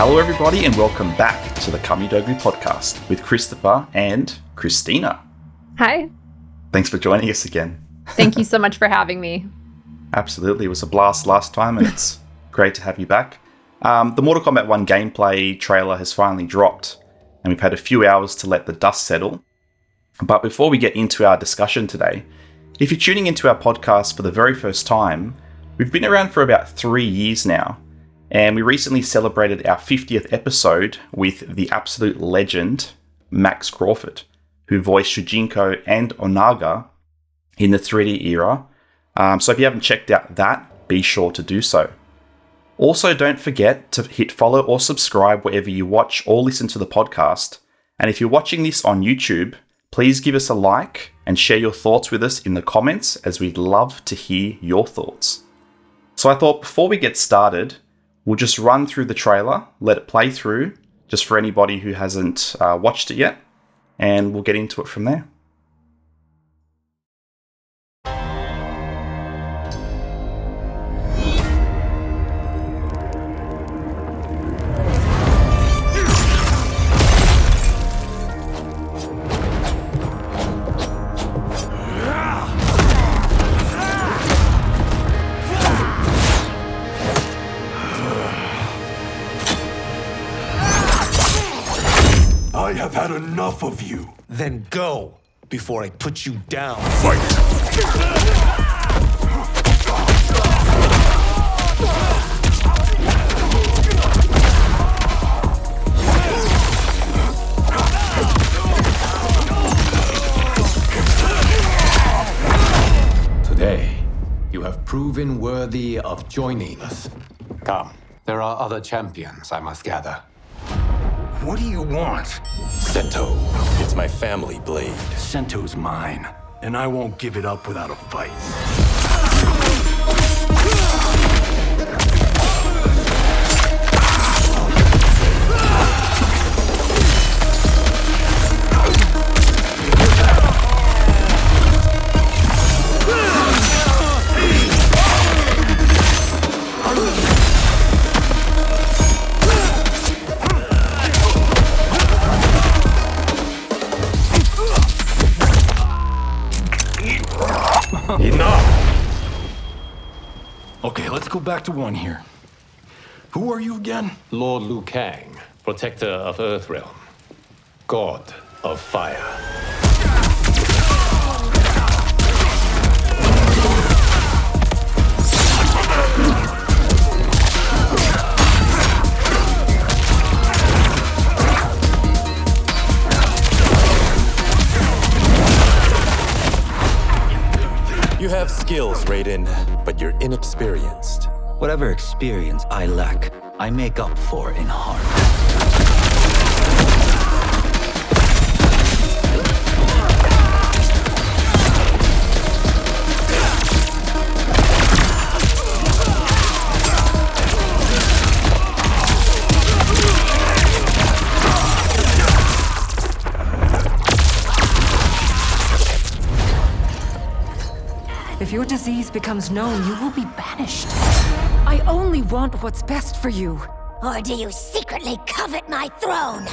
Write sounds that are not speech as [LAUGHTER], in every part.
Hello, everybody, and welcome back to the Kamidogu podcast with Christopher and Christina. Hi. Thanks for joining us again. Thank you so much for having me. [LAUGHS] Absolutely. It was a blast last time, and it's [LAUGHS] great to have you back. Um, the Mortal Kombat 1 gameplay trailer has finally dropped, and we've had a few hours to let the dust settle. But before we get into our discussion today, if you're tuning into our podcast for the very first time, we've been around for about three years now, and we recently celebrated our 50th episode with the absolute legend, Max Crawford, who voiced Shujinko and Onaga in the 3D era. Um, so if you haven't checked out that, be sure to do so. Also, don't forget to hit follow or subscribe wherever you watch or listen to the podcast. And if you're watching this on YouTube, please give us a like and share your thoughts with us in the comments as we'd love to hear your thoughts. So I thought before we get started, we'll just run through the trailer, let it play through, just for anybody who hasn't uh, watched it yet, and we'll get into it from there. Enough of you. Then go before I put you down. Fight! Today, you have proven worthy of joining us. Come, there are other champions I must gather. What do you want? Sento. It's my family blade. Sento's mine, and I won't give it up without a fight. Let's go back to one here. Who are you again? Lord Liu Kang, protector of Earthrealm, god of fire. You have skills, Raiden, but you're inexperienced. Whatever experience I lack, I make up for in heart. If your disease becomes known, you will be banished. I only want what's best for you. Or do you secretly covet my throne?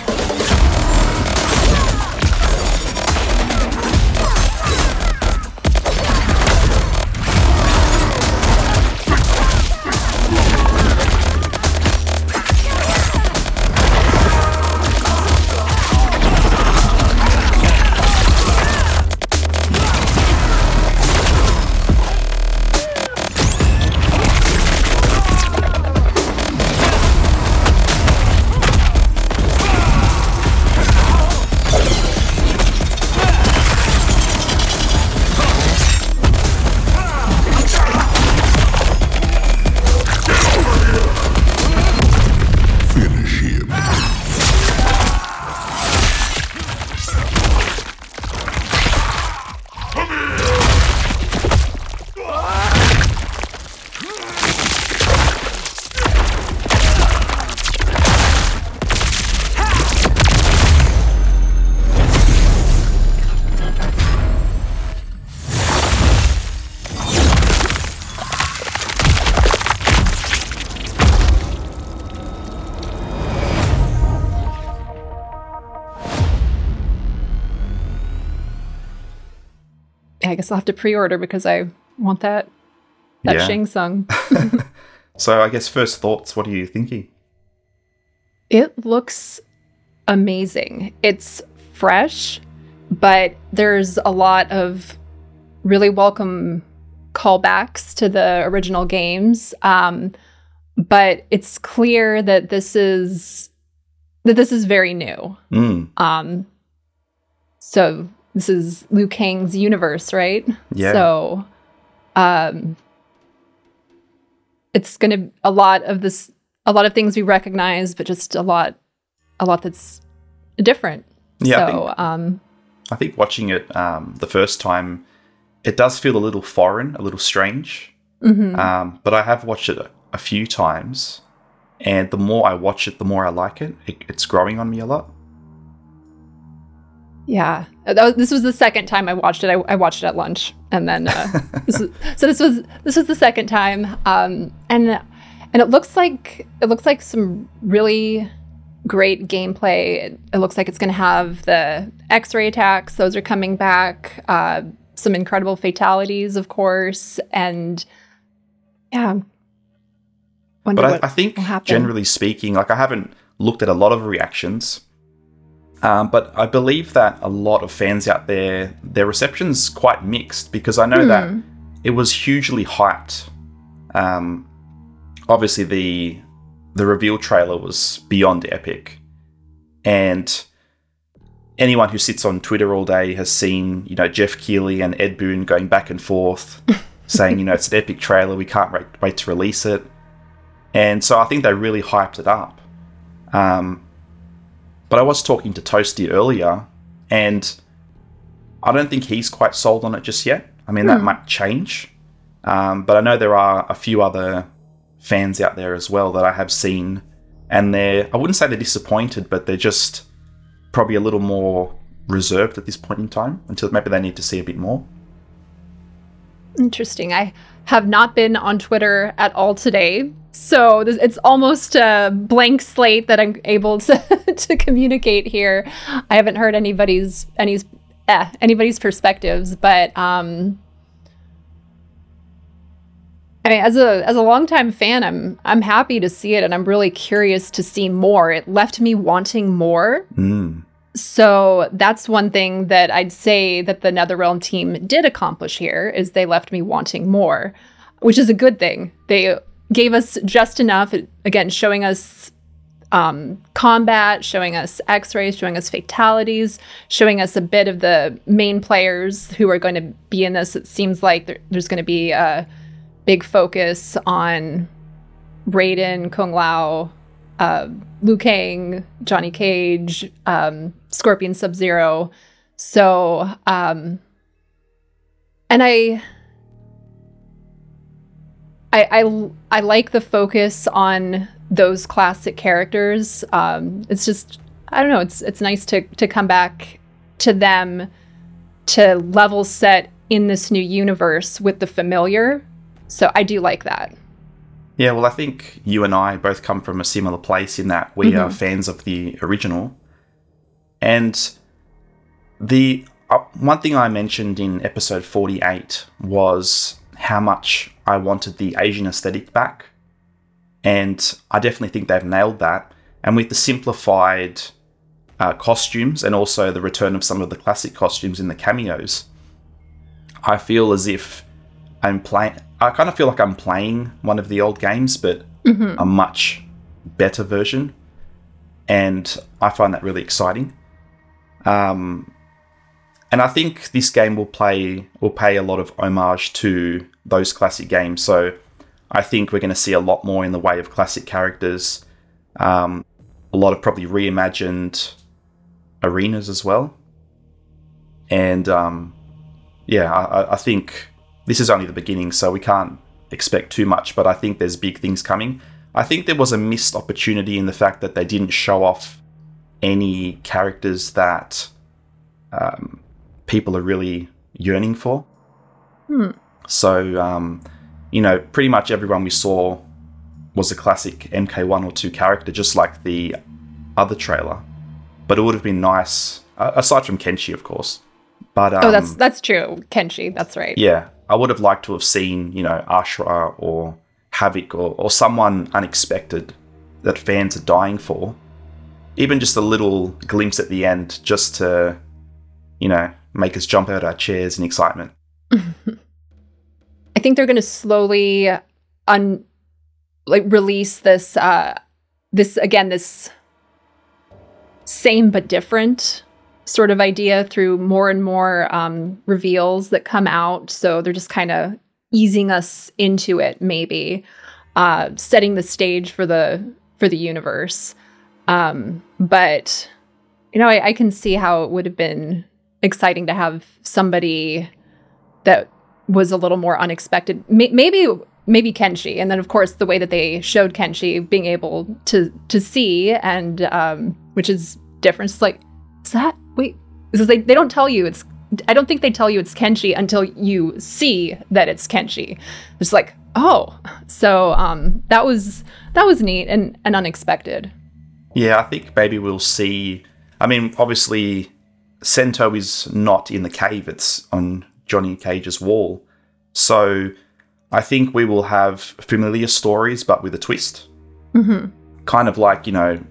Guess I'll have to pre-order because I want that that Yeah. Shang Tsung. [LAUGHS] [LAUGHS] So I guess first thoughts. What are you thinking? It looks amazing. It's fresh, but there's a lot of really welcome callbacks to the original games. Um, but it's clear that this is that this is very new. Mm, Um, so this is Liu Kang's universe, right? Yeah. So, um, it's gonna a lot of this, a lot of things we recognize, but just a lot, a lot that's different. Yeah, I think- um, I think watching it um, the first time, it does feel a little foreign, a little strange. mhm. Um, but I have watched it a few times, and the more I watch it, the more I like it. it it's growing on me a lot. Yeah. Uh, was, this was the second time I watched it. I, I watched it at lunch, and then uh, [LAUGHS] this was, so this was this was the second time. Um, and and it looks like it looks like some really great gameplay. It, it looks like it's going to have the X-ray attacks; those are coming back. Uh, some incredible fatalities, of course, and yeah. Wonder But I, I think, generally speaking, like I haven't looked at a lot of reactions, um, but I believe that a lot of fans out there, their reception's quite mixed because I know that Hmm. it was hugely hyped. Um, obviously, the the reveal trailer was beyond epic, and anyone who sits on Twitter all day has seen, you know, Geoff Keighley and Ed Boon going back and forth, [LAUGHS] saying, you know, it's an epic trailer. We can't wait, wait to release it. And so I think they really hyped it up. Um, but I was talking to Toasty earlier, and I don't think he's quite sold on it just yet. I mean, that might change. Um, but I know there are a few other fans out there as well that I have seen, and they're, I wouldn't say they're disappointed, but they're just probably a little more reserved at this point in time until maybe they need to see a bit more. Interesting. I have not been on Twitter at all today. So this, it's almost a blank slate that I'm able to, [LAUGHS] to communicate here. I haven't heard anybody's any eh, anybody's perspectives, but um I mean, as a as a longtime fan, I'm I'm happy to see it, and I'm really curious to see more. It left me wanting more. Mm. So that's one thing that I'd say that the NetherRealm team did accomplish here is they left me wanting more, which is a good thing. They gave us just enough, again, showing us um, combat, showing us X-rays, showing us fatalities, showing us a bit of the main players who are going to be in this. It seems like there, there's going to be a big focus on Raiden, Kung Lao, uh, Liu Kang, Johnny Cage, um, Scorpion Sub Zero. So, um, and I, I, I, I like the focus on those classic characters. Um, it's just, I don't know. It's it's nice to to come back to them, to level set in this new universe with the familiar. So I do like that. Yeah, well, I think you and I both come from a similar place in that we are fans of the original. And the uh, one thing I mentioned in episode 48 was how much I wanted the Asian aesthetic back. And I definitely think they've nailed that. And with the simplified uh, costumes and also the return of some of the classic costumes in the cameos, I feel as if I'm playing. I kind of feel like I'm playing one of the old games, but a much better version, and I find that really exciting. Um, and I think this game will play will pay a lot of homage to those classic games. So I think we're going to see a lot more in the way of classic characters, um, a lot of probably reimagined arenas as well, and um, yeah, I, I think this is only the beginning, so we can't expect too much, but I think there's big things coming. I think there was a missed opportunity in the fact that they didn't show off any characters that um, people are really yearning for. So, um, you know, pretty much everyone we saw was a classic MK1 or 2 character, just like the other trailer. But it would have been nice, uh, aside from Kenshi, of course, But um, oh, that's that's true, Kenshi. That's right. yeah, I would have liked to have seen you know Ashrah or Havik or or someone unexpected that fans are dying for. Even just a little glimpse at the end, just to you know make us jump out of our chairs in excitement. [LAUGHS] I think they're going to slowly un like release this uh this again this same but different sort of idea through more and more um reveals that come out so they're just kind of easing us into it maybe uh setting the stage for the for the universe um but you know I, I can see how it would have been exciting to have somebody that was a little more unexpected. May- maybe maybe Kenshi, and then of course the way that they showed Kenshi being able to to see, and um, which is different. It's like, is that wait? Because they they don't tell you it's. I don't think they tell you it's Kenshi until you see that it's Kenshi. It's like, oh, so um, that was that was neat and and unexpected. Yeah, I think maybe we'll see. I mean, obviously, Sento is not in the cave; it's on Johnny Cage's wall. So I think we will have familiar stories, but with a twist. Mm-hmm. Kind of like, you know,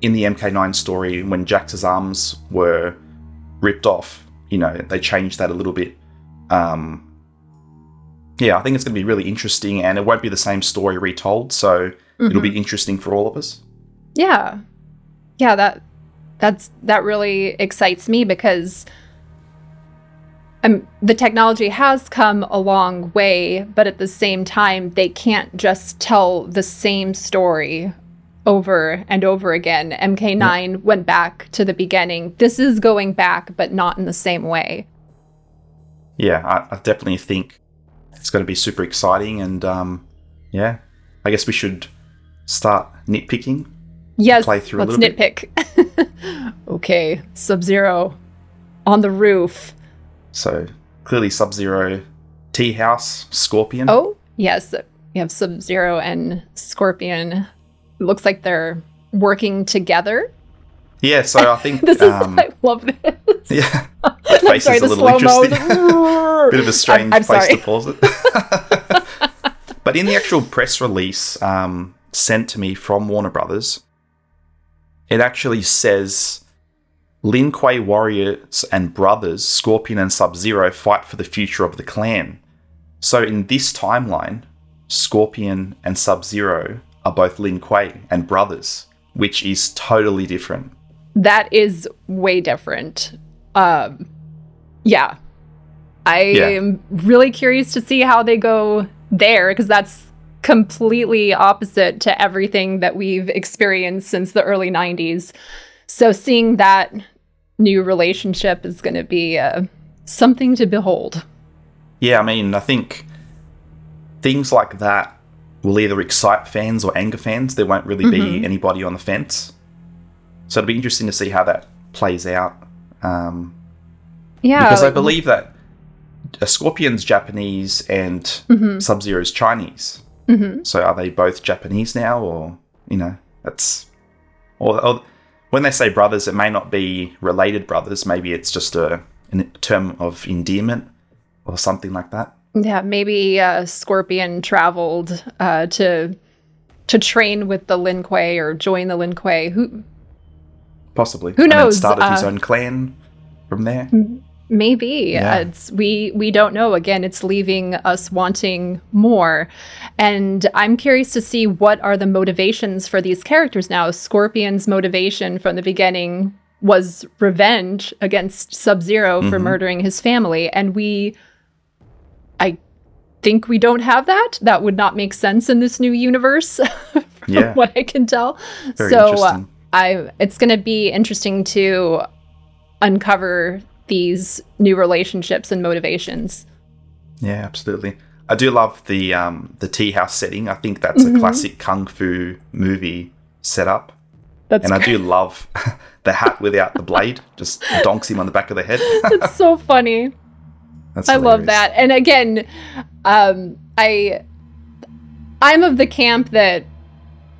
in the MK9 story, when Jax's arms were ripped off, you know, they changed that a little bit. Um, yeah, I think it's going to be really interesting, and it won't be the same story retold, so it'll be interesting for all of us. Yeah. Yeah, that that's that really excites me because um, the technology has come a long way, but at the same time, they can't just tell the same story over and over again. MK9 went back to the beginning. This is going back, but not in the same way. Yeah, I, I definitely think it's going to be super exciting, and um, yeah, I guess we should start nitpicking. Yes, let's nitpick. [LAUGHS] okay, Sub Zero on the roof. So clearly, Sub Zero, Tea House, Scorpion. Oh, yes. We have Sub Zero and Scorpion. It looks like they're working together. yeah. So I think [LAUGHS] This is, um, I love this. [LAUGHS] yeah, that face sorry, is a little interesting. Bit of a strange I'm place sorry. to pause it. but in the actual press release um, sent to me from Warner Brothers, it actually says Lin Kuei warriors and brothers, Scorpion and Sub Zero, fight for the future of the clan. So in this timeline, Scorpion and Sub Zero are both Lin Kuei and brothers, which is totally different. That is way different. Um, yeah. I Yeah. am really curious to see how they go there because that's completely opposite to everything that we've experienced since the early 90s. So seeing that new relationship is going to be uh, something to behold. Yeah, I mean, I think things like that will either excite fans or anger fans. There won't really be anybody on the fence. So it'll be interesting to see how that plays out. Um, Yeah. because I believe that a Scorpion's Japanese and Sub Zero's Chinese. So are they both Japanese now, or you know, that's or, or when they say brothers, it may not be related brothers. Maybe it's just a, a term of endearment or something like that. Yeah, maybe uh, Scorpion traveled uh, to to train with the Lin Kuei or join the Lin Kuei. Who Possibly. Who And then knows, started his uh, own clan from there. Maybe Yeah. it's we we don't know. Again, it's leaving us wanting more, and I'm curious to see what are the motivations for these characters now. Scorpion's motivation from the beginning was revenge against Sub Zero for mm-hmm. murdering his family, and we, I think we don't have that. That would not make sense in this new universe. [LAUGHS] from Yeah. what I can tell. Very so. I it's going to be interesting to uncover these new relationships and motivations. Yeah, absolutely. I do love the um, the tea house setting. I think that's Mm-hmm. a classic kung fu movie setup. That's and I do [LAUGHS] love [LAUGHS] the hat without the blade, just donks him on the back of the head. [LAUGHS] It's so funny. That's I love that. And again, um, I I'm of the camp that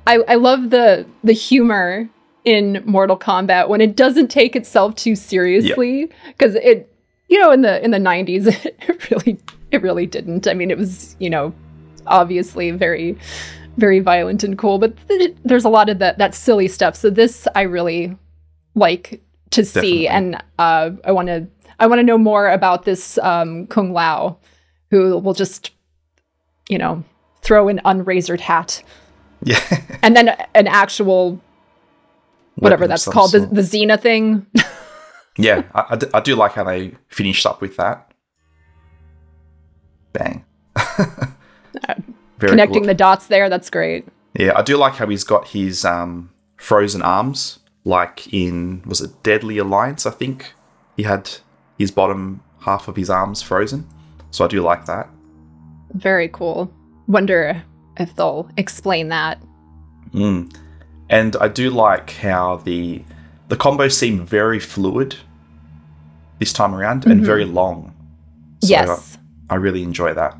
I, I love the the humor in Mortal Kombat when it doesn't take itself too seriously because it you know, in the in the '90s, [LAUGHS] it really it really didn't. I mean, it was you know, obviously very very violent and cool, but th- there's a lot of that that silly stuff. So this I really like to see, Definitely. and uh, I want to I want to know more about this um, Kung Lao, who will just you know throw an unrazored hat Yeah. [LAUGHS] and then an actual whatever that's called the, the Xena thing. [LAUGHS] yeah, I, I, do, I do like how they finished up with that. Bang. [LAUGHS] Very Connecting cool. the dots there, that's great. Yeah, I do like how he's got his um, frozen arms, like in was it Deadly Alliance? I think he had his bottom half of his arms frozen. So I do like that. Very cool. Wonder if they'll explain that. Mm. And I do like how the the combos seem very fluid this time around and Mhm. very long. So yes. I, I really enjoy that.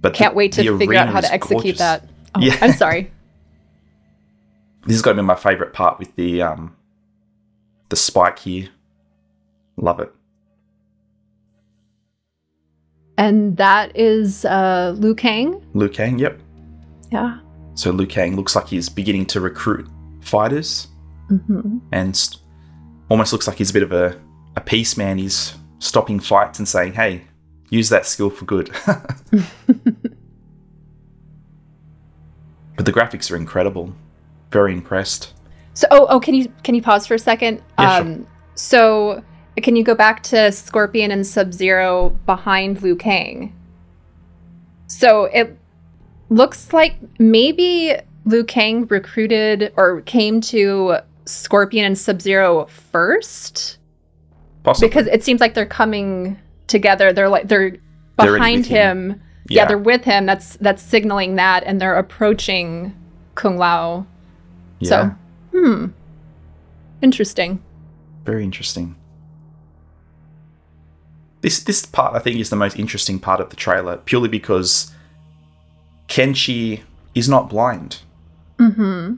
But Can't the- wait to figure out how to execute gorgeous. that. Oh, Yeah. I'm sorry. [LAUGHS] [LAUGHS] This is going to be my favorite part with the um the spike here. Love it. And that is uh Liu Kang. Liu Kang, yep. Yeah. So Liu Kang looks like he's beginning to recruit fighters hmm and st- almost looks like he's a bit of a, a peace man. He's stopping fights and saying, hey, use that skill for good. [LAUGHS] [LAUGHS] but the graphics are incredible. Very impressed. So oh oh can you can you pause for a second? Yeah, sure. um so can you go back to Scorpion and Sub-Zero behind Liu Kang? So it looks like maybe Liu Kang recruited or came to Scorpion and Sub-Zero first Possibly. because it seems like they're coming together. They're like they're They're behind him. him. Yeah. Yeah. they're with him. That's that's signaling that, and they're approaching Kung Lao. yeah, So, hmm, interesting. very interesting. This this part I think is the most interesting part of the trailer, purely because Kenshi is not blind. Mm-hmm.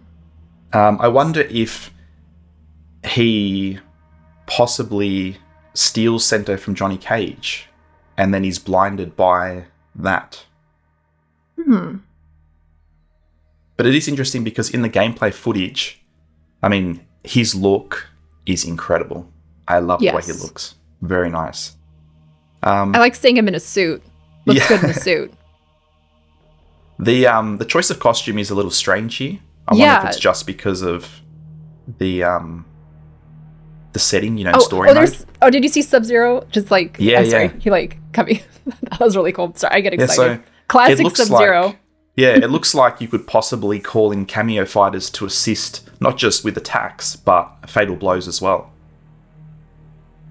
Um, I wonder if he possibly steals Sento from Johnny Cage and then he's blinded by that. Hmm. But it is interesting because in the gameplay footage, I mean, his look is incredible. I love the way he looks. Very nice. Um, I like seeing him in a suit. Looks Yeah. good in a suit. The um, the choice of costume is a little strange here. I wonder Yeah. if it's just because of the um, the setting, you know, Oh, story oh, mode. Oh, did you see Sub Zero? Just like Yeah, I'm sorry, yeah. he like cut me. [LAUGHS] that was really cool. Sorry, I get Yeah, excited. so Classic Sub Zero. Like, yeah, it [LAUGHS] looks like you could possibly call in cameo fighters to assist not just with attacks but fatal blows as well.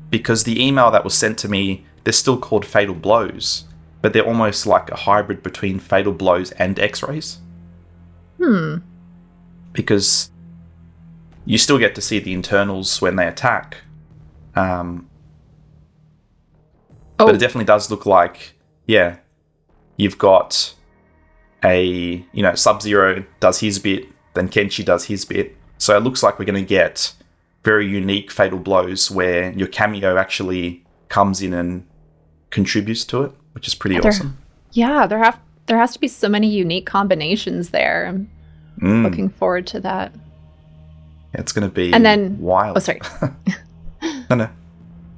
Because the email that was sent to me, they're still called fatal blows, but they're almost like a hybrid between fatal blows and X-rays. Hmm. Because you still get to see the internals when they attack. Um, Oh, but it definitely does look like yeah you've got a you know sub zero does his bit then kenshi does his bit so it looks like we're going to get very unique fatal blows where your cameo actually comes in and contributes to it which is pretty There- awesome yeah, there have there has to be so many unique combinations there. I'm Mm. looking forward to that. it's going to be And then- wild Oh, sorry. [LAUGHS] no no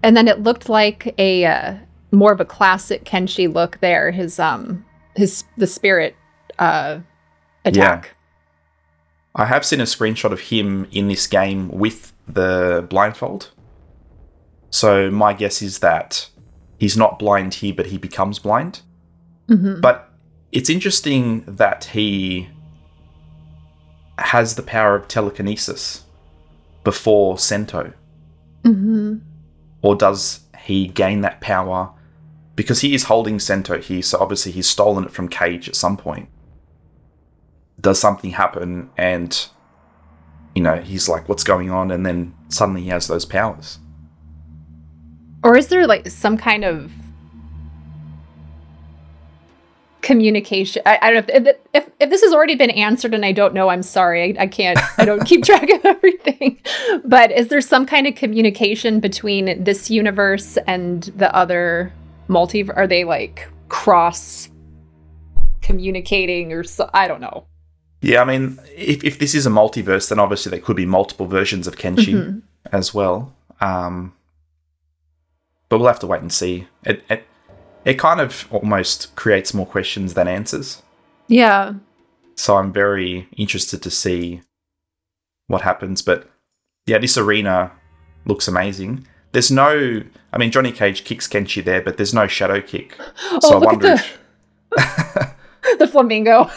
And then it looked like a uh, more of a classic Kenshi look there. His um his the spirit uh attack. I have seen a screenshot of him in this game with the blindfold. So my guess is that he's not blind here, but he becomes blind. Mhm. But it's interesting that he has the power of telekinesis before Sento. Mm-hmm. Or does he gain that power because he is holding Sento here, so obviously he's stolen it from Cage at some point. Does something happen and you know, he's like, what's going on? And then suddenly he has those powers. Or is there like some kind of communication. I, I don't know if, if if this has already been answered and I don't know. I'm sorry. I, I can't. I don't [LAUGHS] keep track of everything. But is there some kind of communication between this universe and the other multi? Are they like cross communicating or so? I don't know. Yeah, I mean, if, if this is a multiverse, then obviously there could be multiple versions of Kenshi Mm-hmm. as well. Um, but we'll have to wait and see. It, it it kind of almost creates more questions than answers. Yeah. So I'm very interested to see what happens. But yeah, this arena looks amazing. There's no, I mean, Johnny Cage kicks Kenshi there, but there's no shadow kick. Oh, so Oh, I look at wonder the- if. [LAUGHS] The flamingo.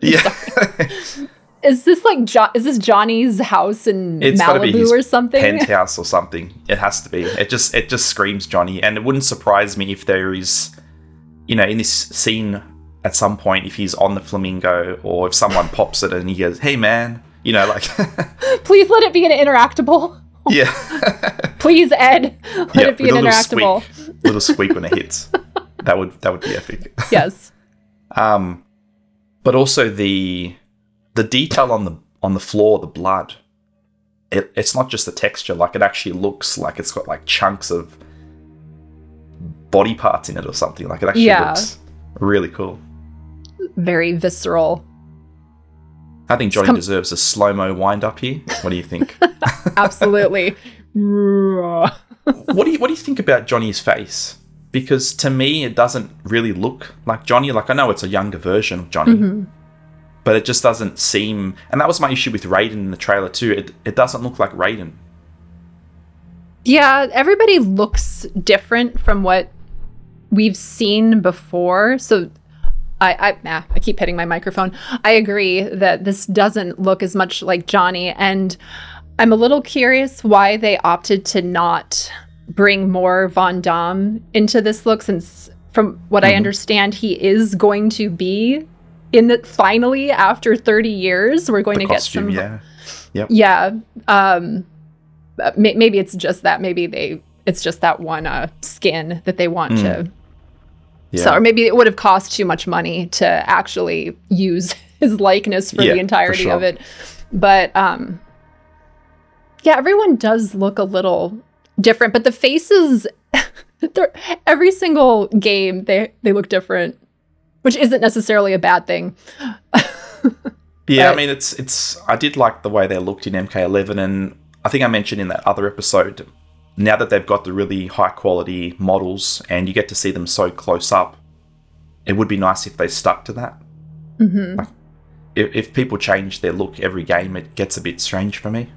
Yeah. [LAUGHS] Is this like jo- is this Johnny's house in It's Malibu or something? penthouse or something. It has to be. It just it just screams Johnny, and it wouldn't surprise me if there is, you know, in this scene at some point if he's on the flamingo or if someone pops it and he goes, "Hey man," you know, like [LAUGHS] Please let it be an interactable. [LAUGHS] yeah, [LAUGHS] Please, Ed, let yeah, it be an little interactable. squeak, little squeak when it hits. That would that would be epic. Yes. Um, but also the the detail on the on the floor, the blood. It, it's not just the texture; like it actually looks like it's got like chunks of body parts in it or something. Like it actually Yeah. looks really cool. Very visceral. I think Johnny com- deserves a slow mo wind up here. What do you think? [LAUGHS] [LAUGHS] Absolutely. what do you what do you think about Johnny's face? Because to me, it doesn't really look like Johnny. Like I know it's a younger version of Johnny, Mhm. But it just doesn't seem. And that was my issue with Raiden in the trailer too. It it doesn't look like Raiden. Yeah, everybody looks different from what we've seen before. So I I, nah, I keep hitting my microphone. I agree that this doesn't look as much like Johnny and I'm a little curious why they opted to not bring more Van Damme into this look since from what I Mhm. understand he is going to be in the finally after 30 years we're going The to costume, get some yeah, yep. yeah um uh, may- maybe it's just that maybe they it's just that one uh skin that they want to Yeah. so or maybe it would have cost too much money to actually use [LAUGHS] his likeness for Yeah, the for entirety sure. of it but um yeah everyone does look a little different but the faces [LAUGHS] every single game they they look different which isn't necessarily a bad thing [LAUGHS] Yeah, I mean it's it's I did like the way they looked in MK11 and I think I mentioned in that other episode now that they've got the really high quality models and you get to see them so close up it would be nice if they stuck to that. hmm If, if people change their look every game it gets a bit strange for me.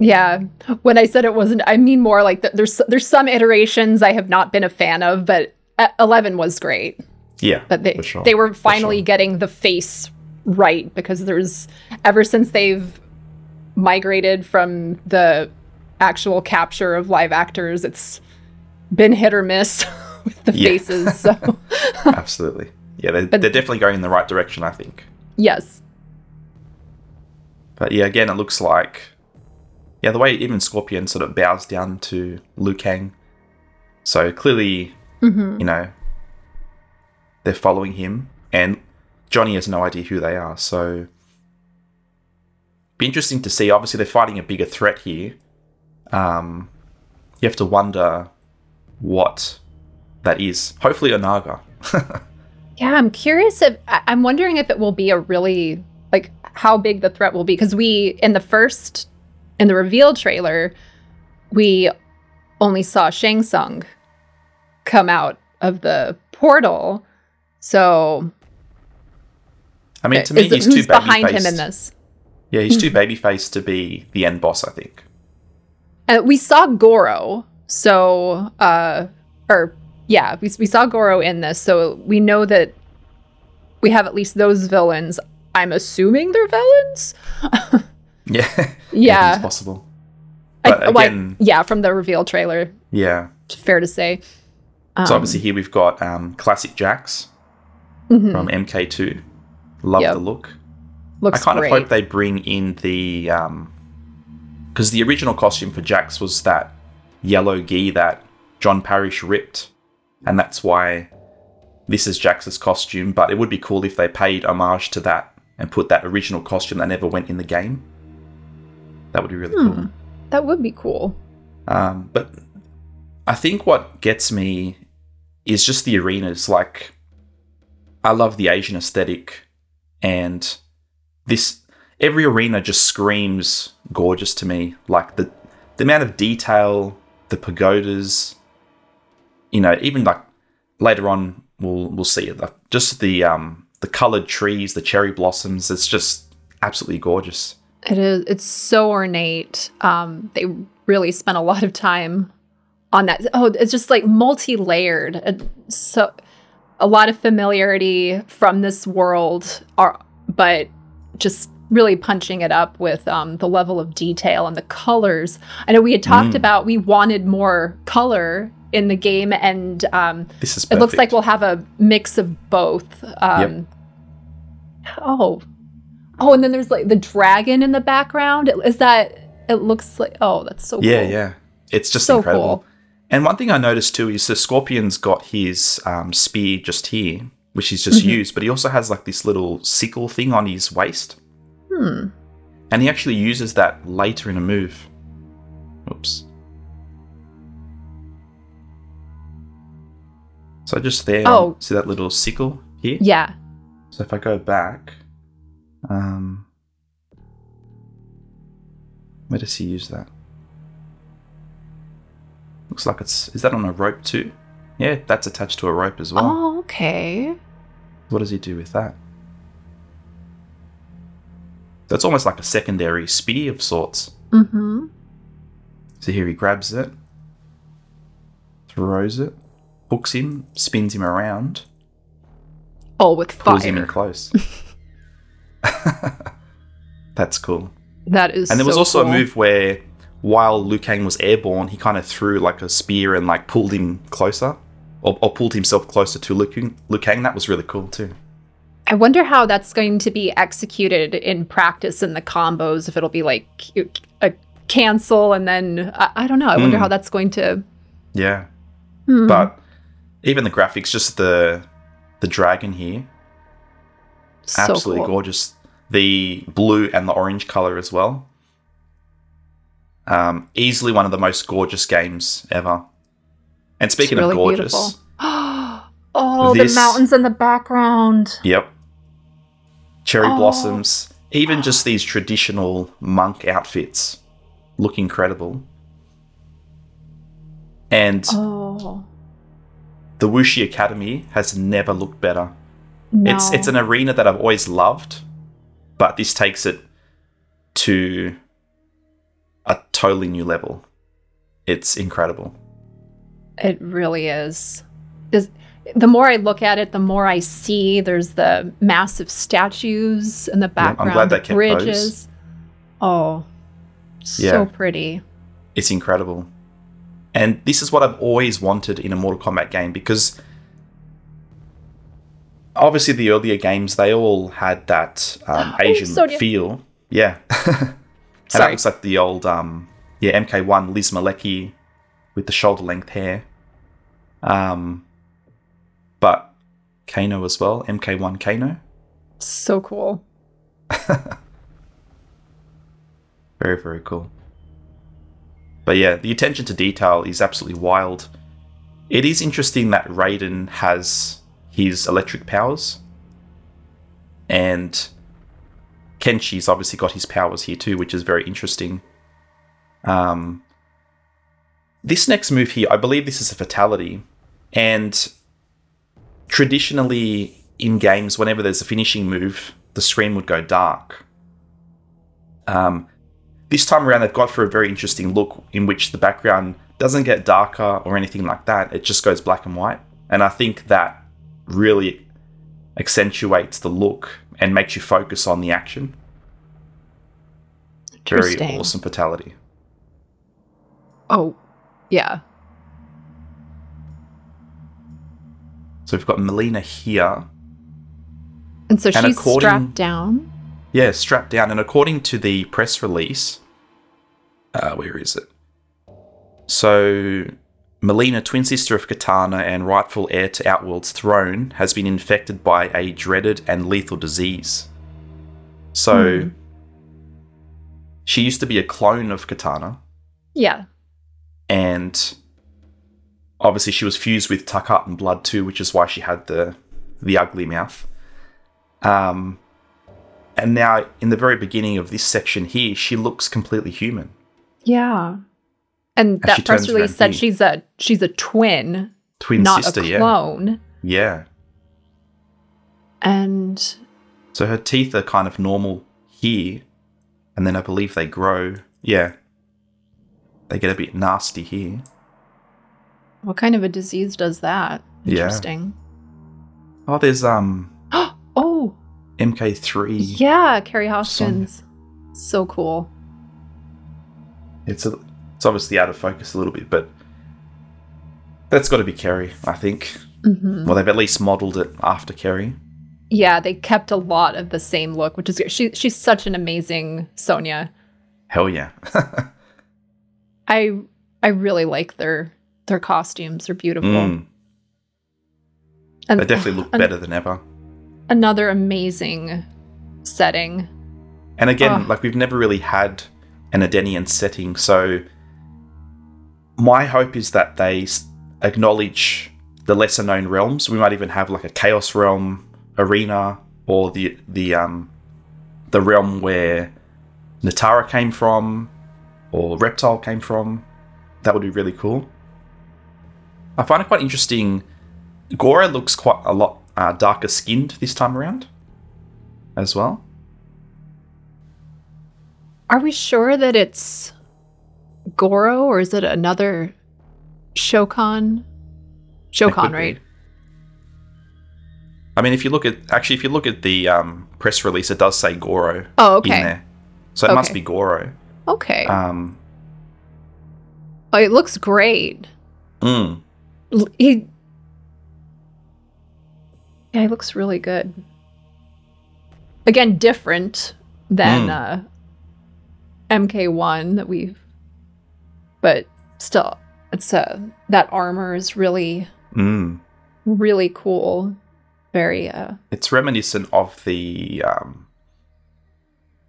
Yeah, when I said it wasn't, I mean more like th- there's there's some iterations I have not been a fan of, but uh, eleven was great. Yeah. But they sure. they were finally sure. getting the face right because there's ever since they've migrated from the actual capture of live actors, it's been hit or miss [LAUGHS] with the Yeah. faces. [LAUGHS] So Absolutely. Yeah, they're, But- they're definitely going in the right direction, I think. yes, But yeah, again, it looks like yeah, the way even Scorpion sort of bows down to Liu Kang. So clearly, Mhm. you know, they're following him, and Johnny has no idea who they are. So, be interesting to see. Obviously, they're fighting a bigger threat here. Um, you have to wonder what that is. Hopefully, Onaga. [LAUGHS] Yeah, I'm curious if I'm wondering if it will be a really like how big the threat will be because we in the first in the reveal trailer we only saw Shang Tsung come out of the portal. So I mean, to me, he's who's too behind him in this? Yeah, he's too baby-faced to be the end boss. I think. Uh, we saw Goro, so uh, or yeah, we we saw Goro in this, so we know that we have at least those villains. I'm assuming they're villains. [LAUGHS] Yeah. [LAUGHS] Yeah. It's possible. I- But like, again, yeah, from the reveal trailer, yeah. fair to say. so Um, obviously here we've got um, classic Jax mhm. from MK2. Love Yep. the look. Looks I kind great. of hope they bring in the because the original costume for Jax was that yellow gi that John Parrish ripped, and that's why this is Jax's costume, but it would be cool if they paid homage to that and put that original costume that never went in the game. That would be really cool. That would be cool. Um, but I think what gets me is just the arenas. Like, I love the Asian aesthetic, and this every arena just screams gorgeous to me. Like the the amount of detail, the pagodas, you know, even like later on we'll we'll see it. Just the um the colored trees, the cherry blossoms. It's just absolutely gorgeous. It is. It's so ornate. Um, they really spent a lot of time on that. Oh, it's just like multi-layered. So a lot of familiarity from this world are, but just really punching it up with um, the level of detail and the colors. I know we had talked about we wanted more color in the game, and um, This is it looks like we'll have a mix of both. Um, Yep. Oh, oh, and then there's like the dragon in the background. Is that? It looks like. Oh, that's so. Yeah, cool. yeah. It's just So incredible. cool. And one thing I noticed too is the Scorpion's got his um, spear just here, which he's just Mm-hmm. used, but he also has like this little sickle thing on his waist. Hmm. And he actually uses that later in a move. Oops. So just there, Oh. see that little sickle here? Yeah. So if I go back, um, where does he use that? Looks like it's is that on a rope too? Yeah, that's attached to a rope as well. Oh, okay. What does he do with that? So it's almost like a secondary spear of sorts. Mm-hmm. So here he grabs it, throws it, hooks him, spins him around, Oh, with pulls him in close. [LAUGHS] [LAUGHS] That's cool. That is. And there was so also cool. a move where while Liu Kang was airborne, he kind of threw like a spear and like pulled him closer. Or, or pulled himself closer to Liu Kang. Liu Kang. That was really cool too. I wonder how that's going to be executed in practice in the combos. If it'll be like a cancel and then I, I don't know. I wonder Hmm. how that's going to. Yeah. Hmm. But even the graphics, just the the dragon here, So absolutely cool. gorgeous. The blue and the orange color as well. Um, easily one of the most gorgeous games ever. And speaking really of gorgeous. [GASPS] Oh, This- the mountains in the background. Yep. Cherry Oh. blossoms. Even just these traditional monk outfits look incredible. And Oh the Wu Shi Academy has never looked better. no! It's it's an arena that I've always loved, but this takes it to a totally new level. It's incredible. It really is. The more I look at it, the more I see there's the massive statues in the background. I'm background, glad they kept those. bridges. Oh, so Yeah. pretty. It's incredible. And this is what I've always wanted in a Mortal Kombat game because obviously the earlier games they all had that um, [GASPS] Asian Sonya. feel. Yeah. [LAUGHS] and that looks like the old um yeah, MK1 Liz Malecki with the shoulder length hair. Um but Kano as well, MK1 Kano. So cool. [LAUGHS] Very, very cool. But yeah, the attention to detail is absolutely wild. It is interesting that Raiden has his electric powers. And Kenshi's obviously got his powers here too, which is very interesting. Um, this next move here, I believe this is a fatality. And traditionally in games, whenever there's a finishing move, the screen would go dark. Um, this time around, they've got for a very interesting look in which the background doesn't get darker or anything like that. It just goes black and white. And I think that really accentuates the look and makes you focus on the action. Very awesome fatality. Oh, yeah. So we've got Mileena here. And so And she's strapped down. Yeah, strapped down. And according to the press release, uh, where is it? So Mileena, twin sister of Katana and rightful heir to Outworld's throne, has been infected by a dreaded and lethal disease. So, Hmm. she used to be a clone of Katana, Yeah. and obviously she was fused with Tarkatan blood too, which is why she had the the ugly mouth. Um, and now in the very beginning of this section here, she looks completely human. Yeah. And And that press release said she's a she's a twin, Twin not sister, a yeah, clone. yeah. And So her teeth are kind of normal here, and then I believe they grow. Yeah, they get a bit nasty here. what kind of a disease does that? Yeah. Interesting. Oh, there's um [GASPS] Oh, MK3. yeah, Kerri Hoskins. So cool. It's a, it's obviously out of focus a little bit, but that's got to be Kerri, I think. hmm Well, they've at least modelled it after Kerri. Yeah, they kept a lot of the same look, which is she she's such an amazing Sonya. Hell yeah. [LAUGHS] I I really like their their costumes. They're beautiful. Mm, And they definitely look an- better than ever. Another amazing setting. And again, Oh. like we've never really had an Edenian setting, so my hope is that they acknowledge the lesser known realms. We might even have like a Chaos realm arena or the the um the realm where Nitara came from or Reptile came from. That would be really cool. I find it quite interesting. Goro looks quite a lot uh, darker skinned this time around as well. Are we sure that it's Goro or is it another Shokan? Shokan, could be. right? I mean, if you look at actually, if you look at the um, press release, it does say Goro Oh, okay. so it must be Goro. Okay. Um, oh, it looks great. mm, He Yeah, he looks really good. Again, different than Mm. uh MK1 that we've but still it's uh that armor is really mm. really cool. Very uh It's reminiscent of the um,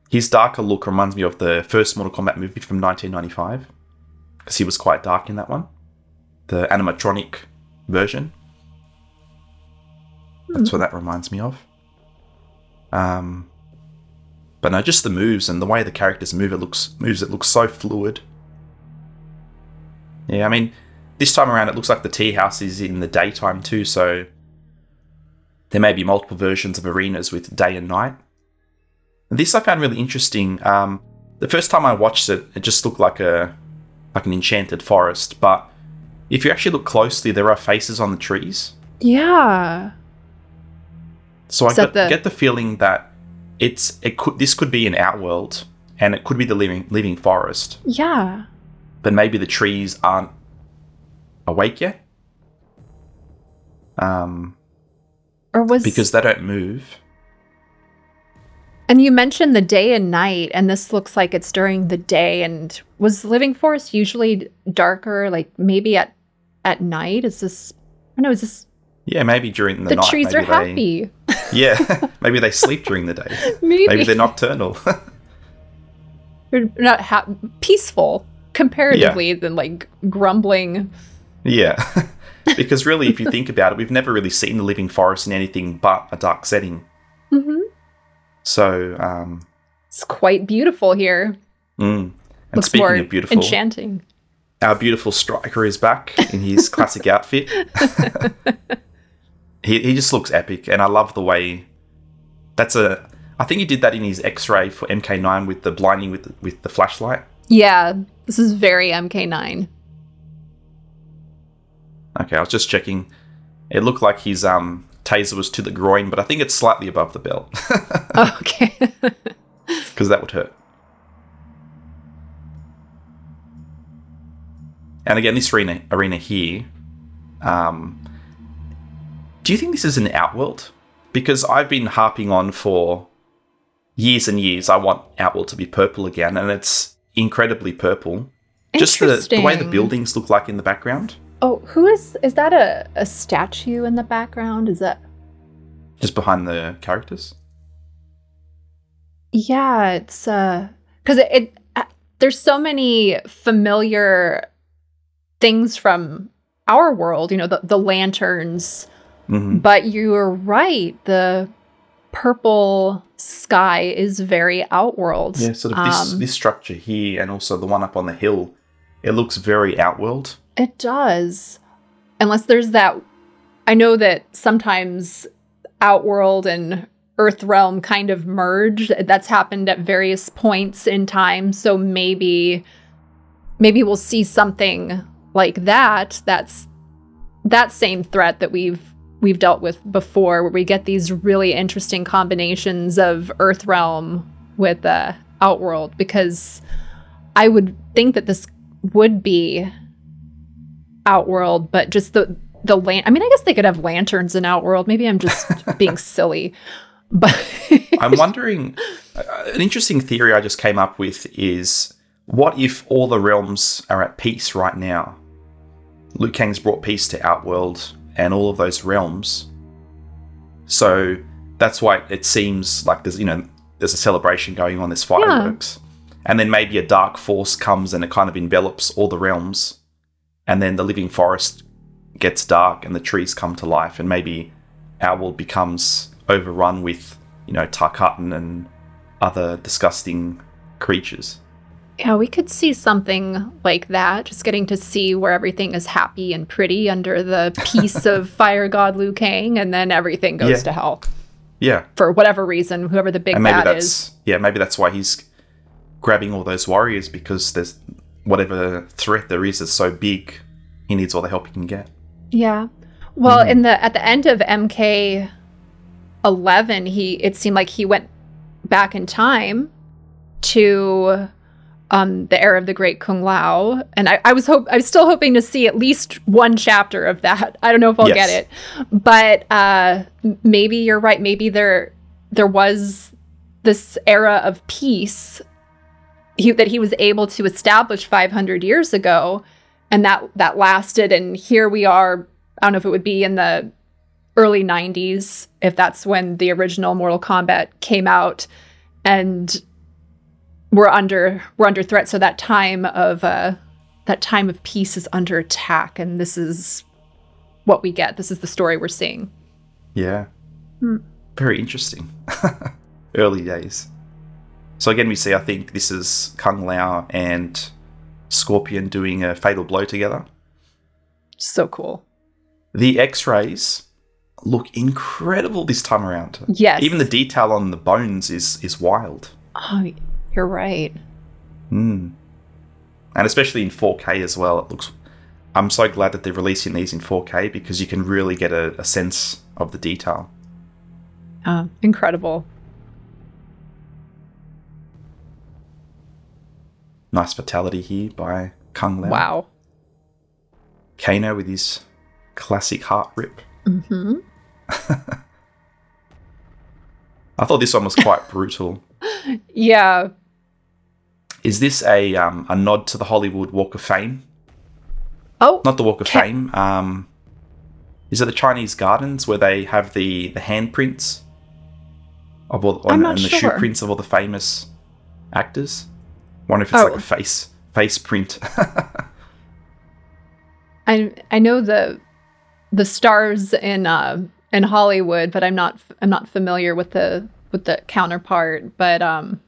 his darker look reminds me of the first Mortal Kombat movie from 1995 because he was quite dark in that one, the animatronic version. That's what that reminds me of. Um, but no, just the moves and the way the characters move. It looks moves. It looks so fluid. Yeah, I mean, this time around it looks like the tea house is in the daytime too. So there may be multiple versions of arenas with day and night. This I found really interesting. Um, the first time I watched it, it just looked like a like an enchanted forest. But if you actually look closely, there are faces on the trees. yeah. So I Is got, the- get the feeling that it's it could this could be an outworld, and it could be the living living forest, Yeah. But maybe the trees aren't awake yet. Um, Or was because they don't move. And you mentioned the day and night, and this looks like it's during the day. And was Living Forest usually darker, like maybe at at night? Is this? I know. Is this? Yeah, maybe during the, The, night. The trees are they- happy. [LAUGHS] Yeah, [LAUGHS] maybe they sleep during the day. [LAUGHS] Maybe, Maybe they're nocturnal. They're not ha- peaceful comparatively than like grumbling. yeah. [LAUGHS] because really, if you think about it, we've never really seen the living forest in anything but a dark setting. hmm So, um, It's quite beautiful here. mm. and Looks speaking of beautiful, enchanting. our beautiful Stryker is back in his [LAUGHS] classic outfit. [LAUGHS] he, he just looks epic, and I love the way. That's a. I think he did that in his X-ray for MK9 with the blinding with the, with the flashlight. Yeah, this is very MK9. Okay, I was just checking. It looked like his um taser was to the groin, but I think it's slightly above the belt [LAUGHS] okay. [LAUGHS] because that would hurt. And again, this arena arena here. Um, do you think this is an outworld? Because I've been harping on for years and years. I want outworld to be purple again, and it's incredibly purple. Just the, the way the buildings look like in the background. Oh, who is is that a, a statue in the background? Is that Just behind the characters. Yeah, it's uh cuz it, it uh, there's so many familiar things from our world, you know, the the lanterns. Mhm. But you're right, the purple sky is very outworld. Yeah, sort of this Um, this structure here, and also the one up on the hill. It looks very outworld. It does. Unless there's that. I know that sometimes Outworld and Earth Realm kind of merge. That's happened at various points in time. So maybe. Maybe we'll see something like that. That's that same threat that we've we've dealt with before, where we get these really interesting combinations of Earth Realm with uh, Outworld. Because I would think that this would be Outworld, but just the the lan- I mean, I guess they could have lanterns in Outworld. Maybe I'm just [LAUGHS] being silly, but [LAUGHS] I'm wondering. uh, an interesting theory I just came up with is what if all the realms are at peace right now? Liu Kang's brought peace to Outworld and all of those realms. So that's why it seems like there's you know there's a celebration going on. There's fireworks, and then maybe a dark force comes and it kind of envelops all the realms, and then the living forest gets dark and the trees come to life, and maybe our world becomes overrun with you know Tarkatan and other disgusting creatures. Yeah, we could see something like that. Just getting to see where everything is happy and pretty under the [LAUGHS] peace of Fire God Liu Kang, and then everything goes Yeah. to hell Yeah, for whatever reason, whoever the big and maybe bad that's is. yeah maybe that's why he's grabbing all those warriors because there's whatever threat there is is so big, he needs all the help he can get. Yeah. Well, Mm-hmm. in the at the end of MK eleven, he it seemed like he went back in time to um the era of the great Kung Lao. And I, I was hope I was still hoping to see at least one chapter of that. [LAUGHS] I don't know if I'll Yes. get it. But uh maybe you're right. Maybe there there was this era of peace he, that he was able to establish 500 years ago and that that lasted and here we are i don't know if it would be in the early 90s if that's when the original mortal kombat came out and we're under we're under threat so that time of uh that time of peace is under attack and this is what we get this is the story we're seeing Yeah, Hmm. very interesting. [LAUGHS] Early days. So again, we see. I think this is Kung Lao and Scorpion doing a fatal blow together. so cool The X-rays look incredible this time around. Yes. Even the detail on the bones is is wild. oh you're right Mm. And especially in 4K as well, it looks. I'm so glad that they're releasing these in 4K because you can really get a, a sense of the detail. uh, incredible Nice fatality here by Kung Lao. wow Kano with his classic heart rip. hmm [LAUGHS] I thought this one was quite [LAUGHS] brutal. Yeah Is this a um, a nod to the Hollywood Walk of Fame? oh Not the Walk of Ca- Fame. Um, is it the Chinese Gardens where they have the the handprints of all I'm and, and the sure. shoe prints of all the famous actors? Wonder if it's Oh. like a face face print. [LAUGHS] I I know the the stars in uh in Hollywood, but I'm not I'm not familiar with the with the counterpart. But um,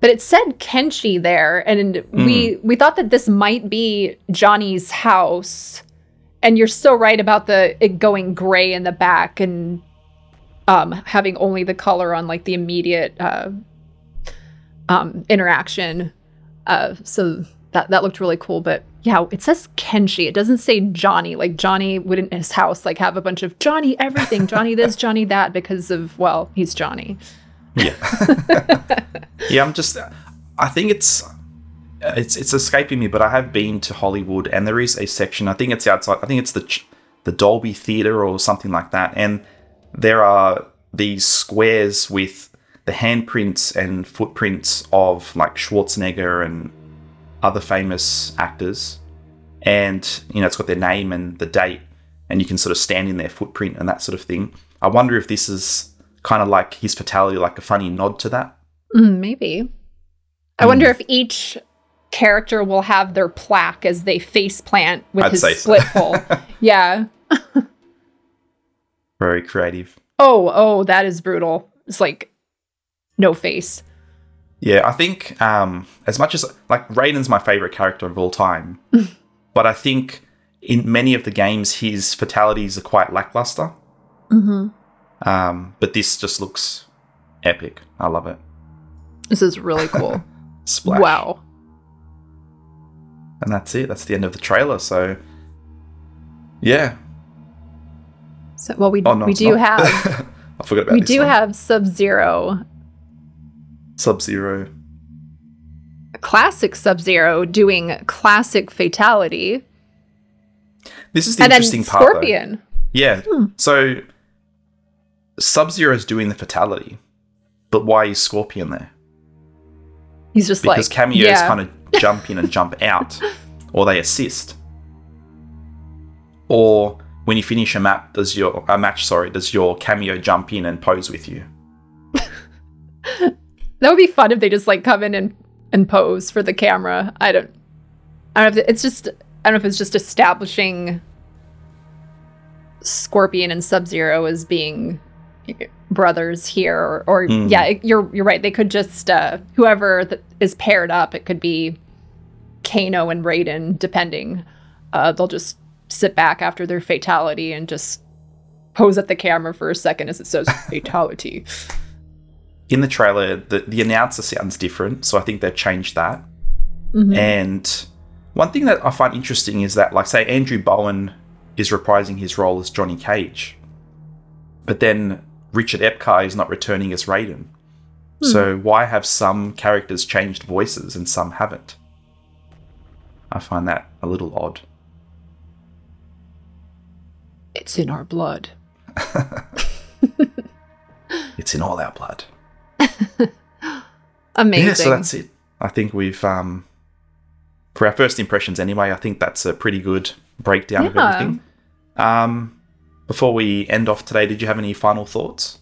but it said Kenshi there, and we we thought that this might be Johnny's house. And you're so right about the it going gray in the back and um having only the color on like the immediate uh um interaction. Uh, so that that looked really cool. But yeah, it says Kenshi. It doesn't say Johnny. Like Johnny would in his house like have a bunch of Johnny everything, Johnny this, [LAUGHS] Johnny that, because of well, he's Johnny. yeah, [LAUGHS] yeah. I'm just. I think it's it's it's escaping me, but I have been to Hollywood, and there is a section. I think it's outside. I think it's the the Dolby Theater or something like that, and there are these squares with the handprints and footprints of like Schwarzenegger and other famous actors. and you know it's got their name and the date, and you can sort of stand in their footprint and that sort of thing. I wonder if this is kind of like his fatality, like a funny nod to that. Mm, maybe. I Hmm. wonder if each character will have their plaque as they face plant with I'd his say so. split hole. [LAUGHS] yeah. Very creative. Oh, oh, that is brutal. It's like no face. Yeah, I think um, as much as like Raiden's my favorite character of all time, [LAUGHS] but I think in many of the games his fatalities are quite lackluster. Mm-hmm. Um, but this just looks epic. I love it. This is really cool. [LAUGHS] Splash. wow. And that's it. That's the end of the trailer. So, yeah. So, well, we Oh no, we do not. have [LAUGHS] I forgot about we do one. have Sub Zero, Sub Zero. classic Sub Zero doing classic fatality, This is the and then interesting part. though. Scorpion. Yeah. Hmm. So Sub Zero is doing the fatality, but why is Scorpion there? He's just Because like because cameos yeah. kind of [LAUGHS] jump in and jump out, or they assist. Or when you finish a map, does your a match? Sorry, does your cameo jump in and pose with you? That would be fun if they just like come in and and pose for the camera. I don't. I don't know if it's just. I don't know if it's just establishing Scorpion and Sub Zero as being brothers here, or, or Mm. yeah, it- you're you're right. They could just uh, whoever that is paired up. It could be Kano and Raiden, depending. Uh, they'll just sit back after their fatality and just pose at the camera for a second as it says [LAUGHS] fatality. In the trailer, the, the announcer sounds different, so I think they've changed that. Mhm. And one thing that I find interesting is that, like, say, Andrew Bowen is reprising his role as Johnny Cage, but then Richard Epcar is not returning as Raiden. So why have some characters changed voices and some haven't? I find that a little odd. It's in our blood. [LAUGHS] It's in all our blood. [LAUGHS] Amazing. Yeah, so that's it. I think we've, um, for our first impressions anyway, I think that's a pretty good breakdown of everything. Um, before we end off today, did you have any final thoughts?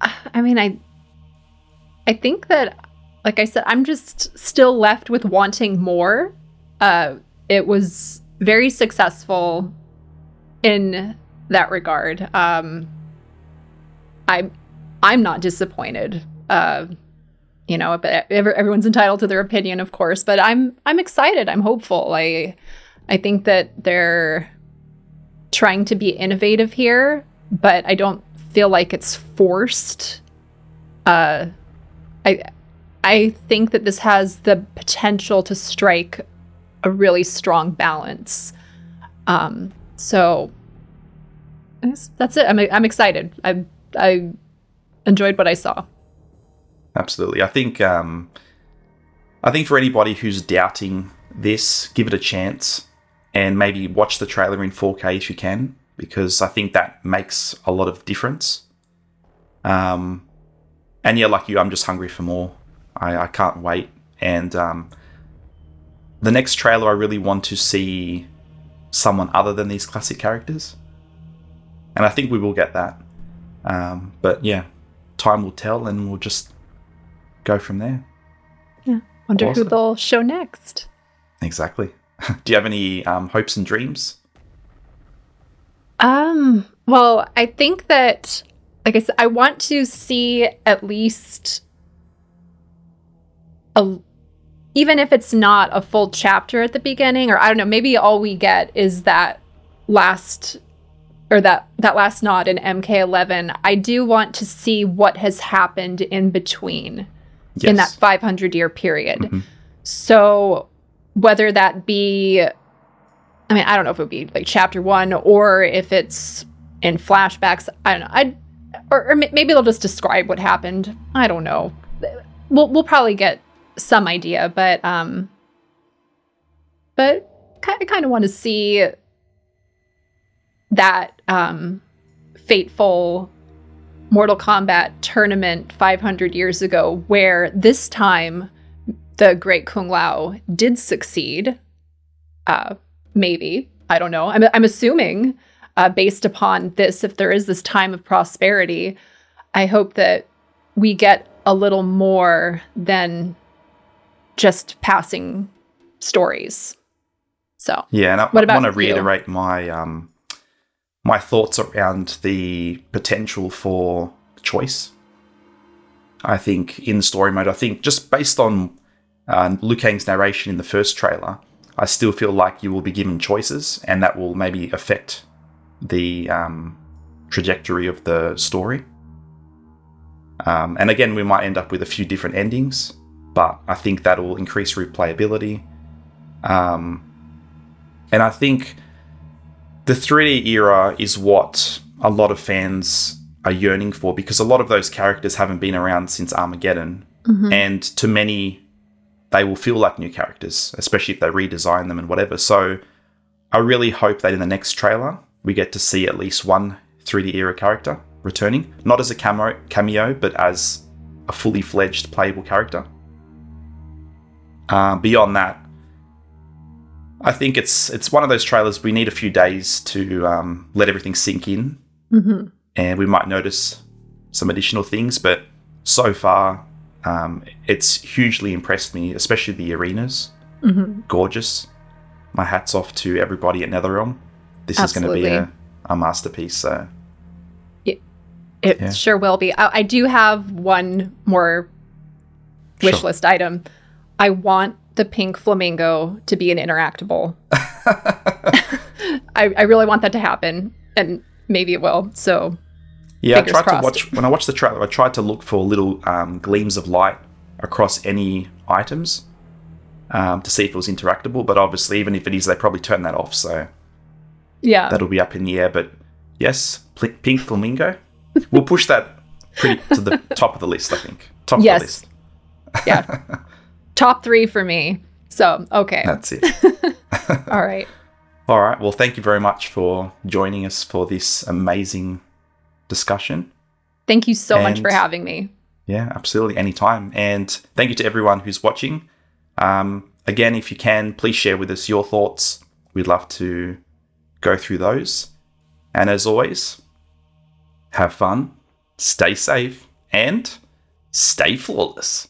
[SIGHS] I mean, I I think that like I said, I'm just still left with wanting more. Uh it was very successful in that regard. Um I'm I'm not disappointed. Uh you know, but everyone's entitled to their opinion, of course, but I'm I'm excited. I'm hopeful. I I think that they're trying to be innovative here, but I don't feel like it's forced. Uh, I I think that this has the potential to strike a really strong balance. Um, so that's it. I'm I'm excited. I I enjoyed what I saw. Absolutely. I think um, I think for anybody who's doubting this, give it a chance and maybe watch the trailer in 4K if you can, because I think that makes a lot of difference. Um, and yeah, like you, I'm just hungry for more. I, I can't wait. And um, the next trailer, I really want to see someone other than these classic characters. And I think we will get that. Um, but yeah, time will tell, and we'll just go from there. Yeah. Wonder Awesome. who they'll show next. Exactly. [LAUGHS] Do you have any um, hopes and dreams? Um, well, I think that like I said, I want to see at least a even if it's not a full chapter at the beginning, or I don't know, maybe all we get is that last or that that last nod in MK11. I do want to see what has happened in between in that 500 year period. Mhm. So whether that be I mean, I don't know if it would be like chapter 1 or if it's in flashbacks. I don't know. I or, or maybe they'll just describe what happened. I don't know. We'll we'll probably get some idea, but um but I kind of want to see that um fateful Mortal Kombat tournament 500 years ago, where this time the great Kung Lao did succeed. Uh, maybe I don't know. I'm I'm assuming uh, based upon this, if there is this time of prosperity, I hope that we get a little more than just passing stories. So Yeah, and I, I want to reiterate my um, my thoughts around the potential for choice. I think in story mode, I think just based on uh, Liu Kang's narration in the first trailer, I still feel like you will be given choices, and that will maybe affect the um, trajectory of the story. Um, and again, we might end up with a few different endings, but I think that'll increase replayability. Um, and I think the 3D era is what a lot of fans are yearning for because a lot of those characters haven't been around since Armageddon. And to many, they will feel like new characters, especially if they redesign them and whatever. So I really hope that in the next trailer, we get to see at least one 3D era character returning, not as a cameo, cameo but as a fully fledged playable character. Uh, beyond that, I think it's it's one of those trailers we need a few days to um, let everything sink in, and we might notice some additional things. But so far, um, it's hugely impressed me, especially the arenas. Gorgeous. My hats off to everybody at NetherRealm. This is going to be a, a masterpiece. So it Yeah. sure will be. I, I do have one more wish Sure. list item. I want the pink flamingo to be an interactable. [LAUGHS] I, I really want that to happen, and maybe it will. So Yeah, I tried crossed. to watch when I watched the trailer. I tried to look for little um, gleams of light across any items um, to see if it was interactable. But obviously, even if it is, they probably turn that off. So yeah, that'll be up in the air. But yes, pl- pink flamingo. We'll push that pretty to the [LAUGHS] top of the list. I think top Yes. of the list. yeah. [LAUGHS] Top three for me. So okay, That's it. [LAUGHS] all right. All right. Well, thank you very much for joining us for this amazing discussion. Thank you so much for having me. Yeah, absolutely. Anytime. And thank you to everyone who's watching. Um, again, if you can, please share with us your thoughts. We'd love to go through those. And as always, have fun, stay safe, and stay flawless.